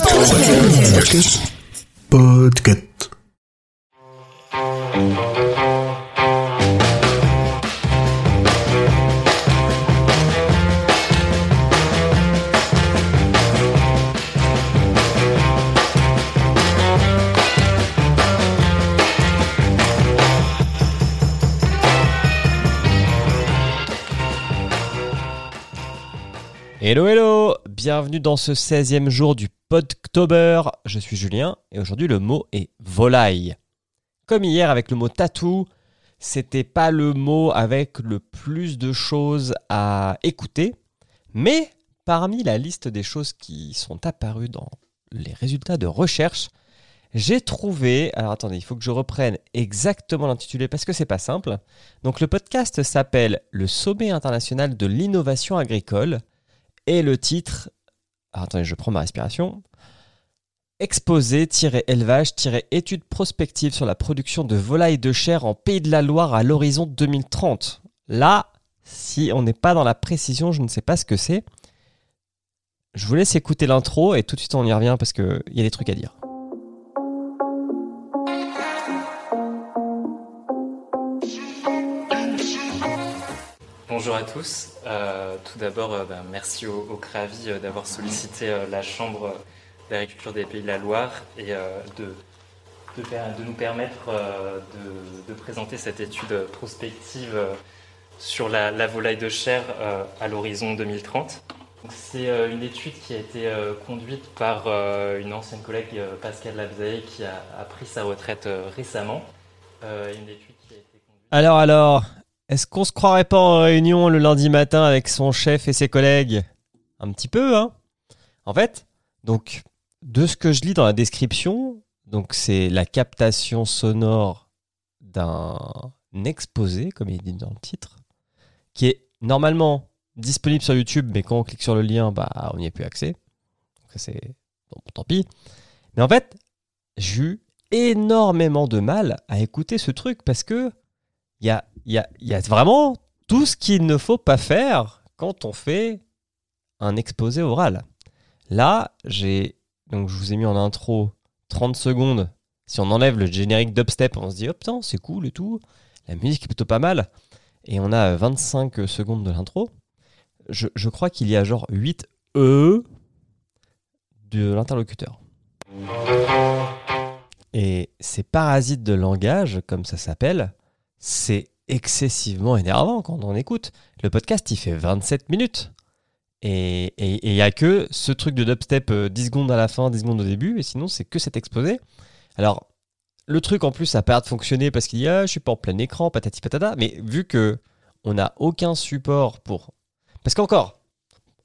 Podcast. Podcast. Hello hello Bienvenue dans ce 16e jour du Podctober. Je suis Julien et aujourd'hui le mot est volaille. Comme hier avec le mot tatou, c'était pas le mot avec le plus de choses à écouter, mais parmi la liste des choses qui sont apparues dans les résultats de recherche, j'ai trouvé. Alors attendez, il faut que je reprenne exactement l'intitulé parce que c'est pas simple. Donc le podcast s'appelle Le Sommet international de l'innovation agricole et le titre. Alors, attendez, je prends ma respiration. Exposé-élevage-études prospectives sur la production de volailles de chair en Pays de la Loire à l'horizon 2030. Là, si on n'est pas dans la précision, je ne sais pas ce que c'est. Je vous laisse écouter l'intro et tout de suite on y revient parce qu'il y a des trucs à dire. Bonjour à tous. Euh, tout d'abord, euh, ben, merci au, CRAVI euh, d'avoir sollicité la Chambre d'agriculture des Pays de la Loire et de, nous permettre de, présenter cette étude prospective sur la, la volaille de chair à l'horizon 2030. Donc, C'est une étude qui a été conduite par une ancienne collègue, Pascal Labzaye, qui a, a pris sa retraite récemment. Une étude qui a été conduite... Alors, alors, est-ce qu'on se croirait pas en réunion le lundi matin avec son chef et ses collègues? Un petit peu, hein En fait, donc, de ce que je lis dans la description, donc c'est la captation sonore d'un exposé, comme il dit dans le titre, qui est normalement disponible sur YouTube, mais quand on clique sur le lien, bah, on n'y a plus accès. Donc, c'est. Bon, tant pis. Mais en fait, j'ai eu énormément de mal à écouter ce truc parce que il y a, y, a, y a vraiment tout ce qu'il ne faut pas faire quand on fait un exposé oral. Là, j'ai. Donc, je vous ai mis en intro 30 secondes. Si on enlève le générique dubstep, on se dit, oh c'est cool et tout. La musique est plutôt pas mal. Et on a 25 secondes de l'intro. Je, je crois qu'il y a genre 8 E de l'interlocuteur. Et ces parasites de langage, comme ça s'appelle, c'est excessivement énervant quand on écoute. Le podcast, il fait 27 minutes. Et il n'y a que ce truc de dubstep euh, 10 secondes à la fin, 10 secondes au début, et sinon c'est que cet exposé. Alors, le truc en plus, ça perd de fonctionner parce qu'il y a, je suis pas en plein écran, patati patata, mais vu que on n'a aucun support pour. Parce qu'encore,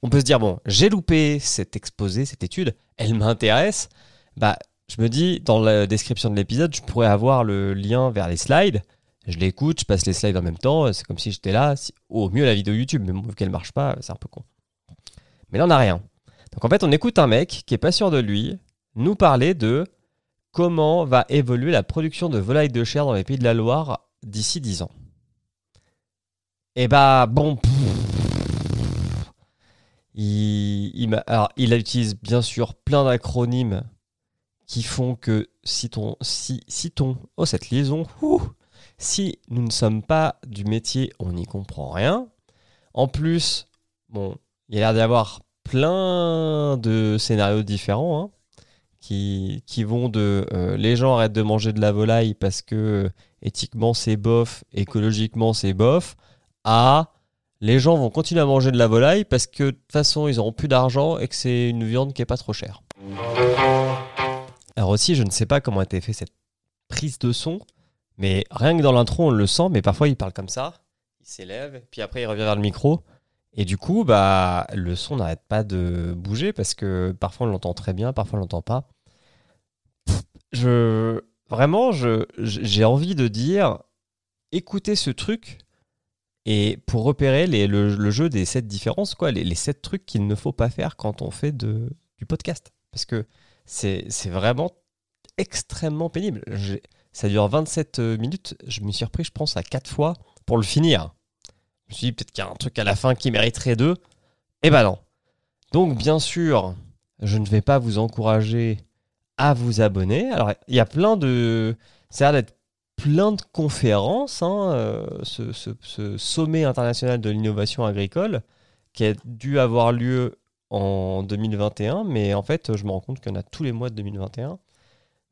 on peut se dire, bon, j'ai loupé cet exposé, cette étude, elle m'intéresse, bah, je me dis, dans la description de l'épisode, je pourrais avoir le lien vers les slides. Je l'écoute, je passe les slides en même temps. C'est comme si j'étais là. Au mieux, la vidéo YouTube, mais vu qu'elle marche pas, c'est un peu con. Mais là, on n'a rien. Donc en fait, on écoute un mec qui est pas sûr de lui nous parler de comment va évoluer la production de volailles de chair dans les pays de la Loire d'ici 10 ans. Et bah, bon. il, il, alors, il utilise bien sûr plein d'acronymes qui font que si ton, oh cette liaison, si nous ne sommes pas du métier, on n'y comprend rien. En plus, bon, il y a l'air d'y avoir plein de scénarios différents hein, qui, qui vont de euh, les gens arrêtent de manger de la volaille parce que euh, éthiquement c'est bof, écologiquement c'est bof, à les gens vont continuer à manger de la volaille parce que de toute façon ils n'auront plus d'argent et que c'est une viande qui est pas trop chère. Alors aussi, je ne sais pas comment a été fait cette prise de son, mais rien que dans l'intro, on le sent, mais parfois il parle comme ça, il s'élève, puis après il revient vers le micro, et du coup, bah, le son n'arrête pas de bouger parce que parfois on l'entend très bien, parfois on l'entend pas. Je vraiment, j'ai envie de dire, écoutez ce truc et pour repérer les- le, jeu des sept différences, quoi, les, les sept trucs qu'il ne faut pas faire quand on fait de, du podcast, parce que c'est vraiment extrêmement pénible. Ça dure 27 minutes. Je me suis repris, je pense, à 4 fois pour le finir. Je me suis dit, peut-être qu'il y a un truc à la fin qui mériterait deux. Eh ben non. Donc, bien sûr, je ne vais pas vous encourager à vous abonner. Alors, il y a plein de. Ça a l'air d'être plein de conférences, hein, euh, ce sommet international de l'innovation agricole, qui a dû avoir lieu en 2021, mais en fait, je me rends compte qu'il y en a tous les mois de 2021.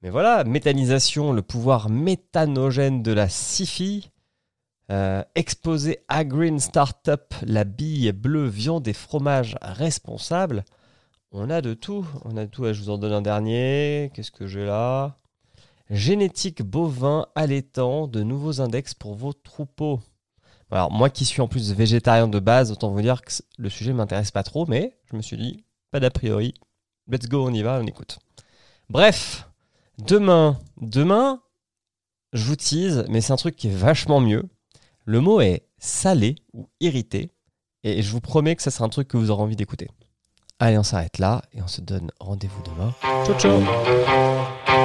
Mais voilà, méthanisation, le pouvoir méthanogène de la SIFI. Euh, exposé à Green Startup, la bille bleue, viande et fromage responsable. On a de tout. On a de tout. Je vous en donne un dernier. Qu'est-ce que j'ai là? Génétique bovin allaitant, de nouveaux index pour vos troupeaux. Alors, moi qui suis en plus végétarien de base, autant vous dire que le sujet m'intéresse pas trop, mais je me suis dit, pas d'a priori. Let's go, on y va, on écoute. Bref, demain, demain, je vous tease, mais c'est un truc qui est vachement mieux. Le mot est salé ou irrité, et je vous promets que ça sera un truc que vous aurez envie d'écouter. Allez, on s'arrête là, et on se donne rendez-vous demain. Ciao, ciao